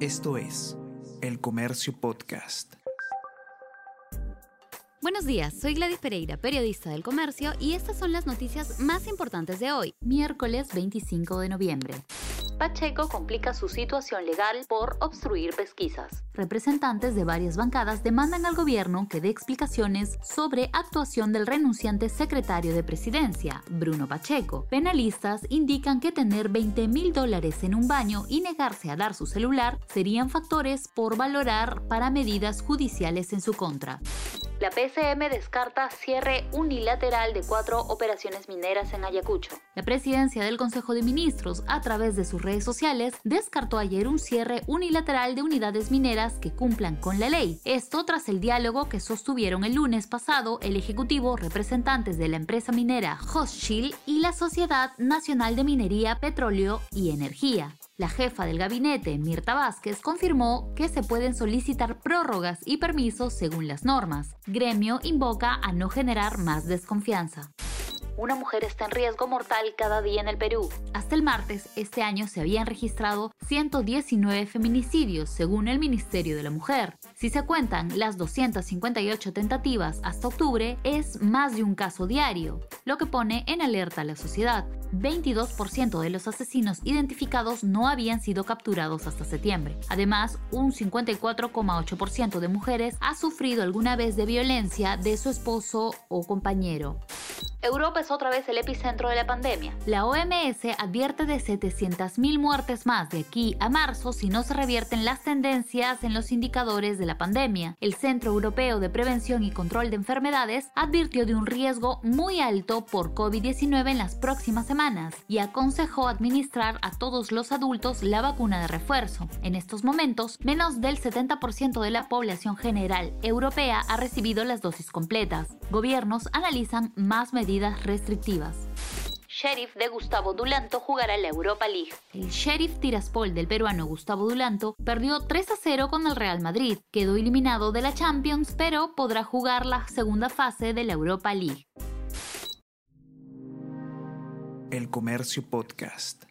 Esto es El Comercio Podcast. Buenos días, soy Gladys Pereira, periodista del Comercio, y estas son las noticias más importantes de hoy, miércoles 25 de noviembre. Pacheco complica su situación legal por obstruir pesquisas. Representantes de varias bancadas demandan al gobierno que dé explicaciones sobre actuación del renunciante secretario de presidencia, Bruno Pacheco. Penalistas indican que tener 20 mil dólares en un baño y negarse a dar su celular serían factores por valorar para medidas judiciales en su contra. La PCM descarta cierre unilateral de cuatro operaciones mineras en Ayacucho. La presidencia del Consejo de Ministros, a través de sus redes sociales, descartó ayer un cierre unilateral de unidades mineras que cumplan con la ley. Esto tras el diálogo que sostuvieron el lunes pasado el Ejecutivo, representantes de la empresa minera Hochschild y la Sociedad Nacional de Minería, Petróleo y Energía. La jefa del gabinete, Mirta Vázquez, confirmó que se pueden solicitar prórrogas y permisos según las normas. Gremio invoca a no generar más desconfianza una mujer está en riesgo mortal cada día en el Perú. Hasta el martes, este año se habían registrado 119 feminicidios, según el Ministerio de la Mujer. Si se cuentan las 258 tentativas hasta octubre, es más de un caso diario, lo que pone en alerta a la sociedad. 22% de los asesinos identificados no habían sido capturados hasta septiembre. Además, un 54,8% de mujeres ha sufrido alguna vez de violencia de su esposo o compañero. Europa es otra vez el epicentro de la pandemia. La OMS advierte de 700.000 muertes más de aquí a marzo si no se revierten las tendencias en los indicadores de la pandemia. El Centro Europeo de Prevención y Control de Enfermedades advirtió de un riesgo muy alto por COVID-19 en las próximas semanas y aconsejó administrar a todos los adultos la vacuna de refuerzo. En estos momentos, menos del 70% de la población general europea ha recibido las dosis completas. Gobiernos analizan más medidas restrictivas. Sheriff de Gustavo Dulanto jugará la Europa League. El Sheriff Tiraspol del peruano Gustavo Dulanto perdió 3 a 0 con el Real Madrid. Quedó eliminado de la Champions, pero podrá jugar la segunda fase de la Europa League. El Comercio Podcast.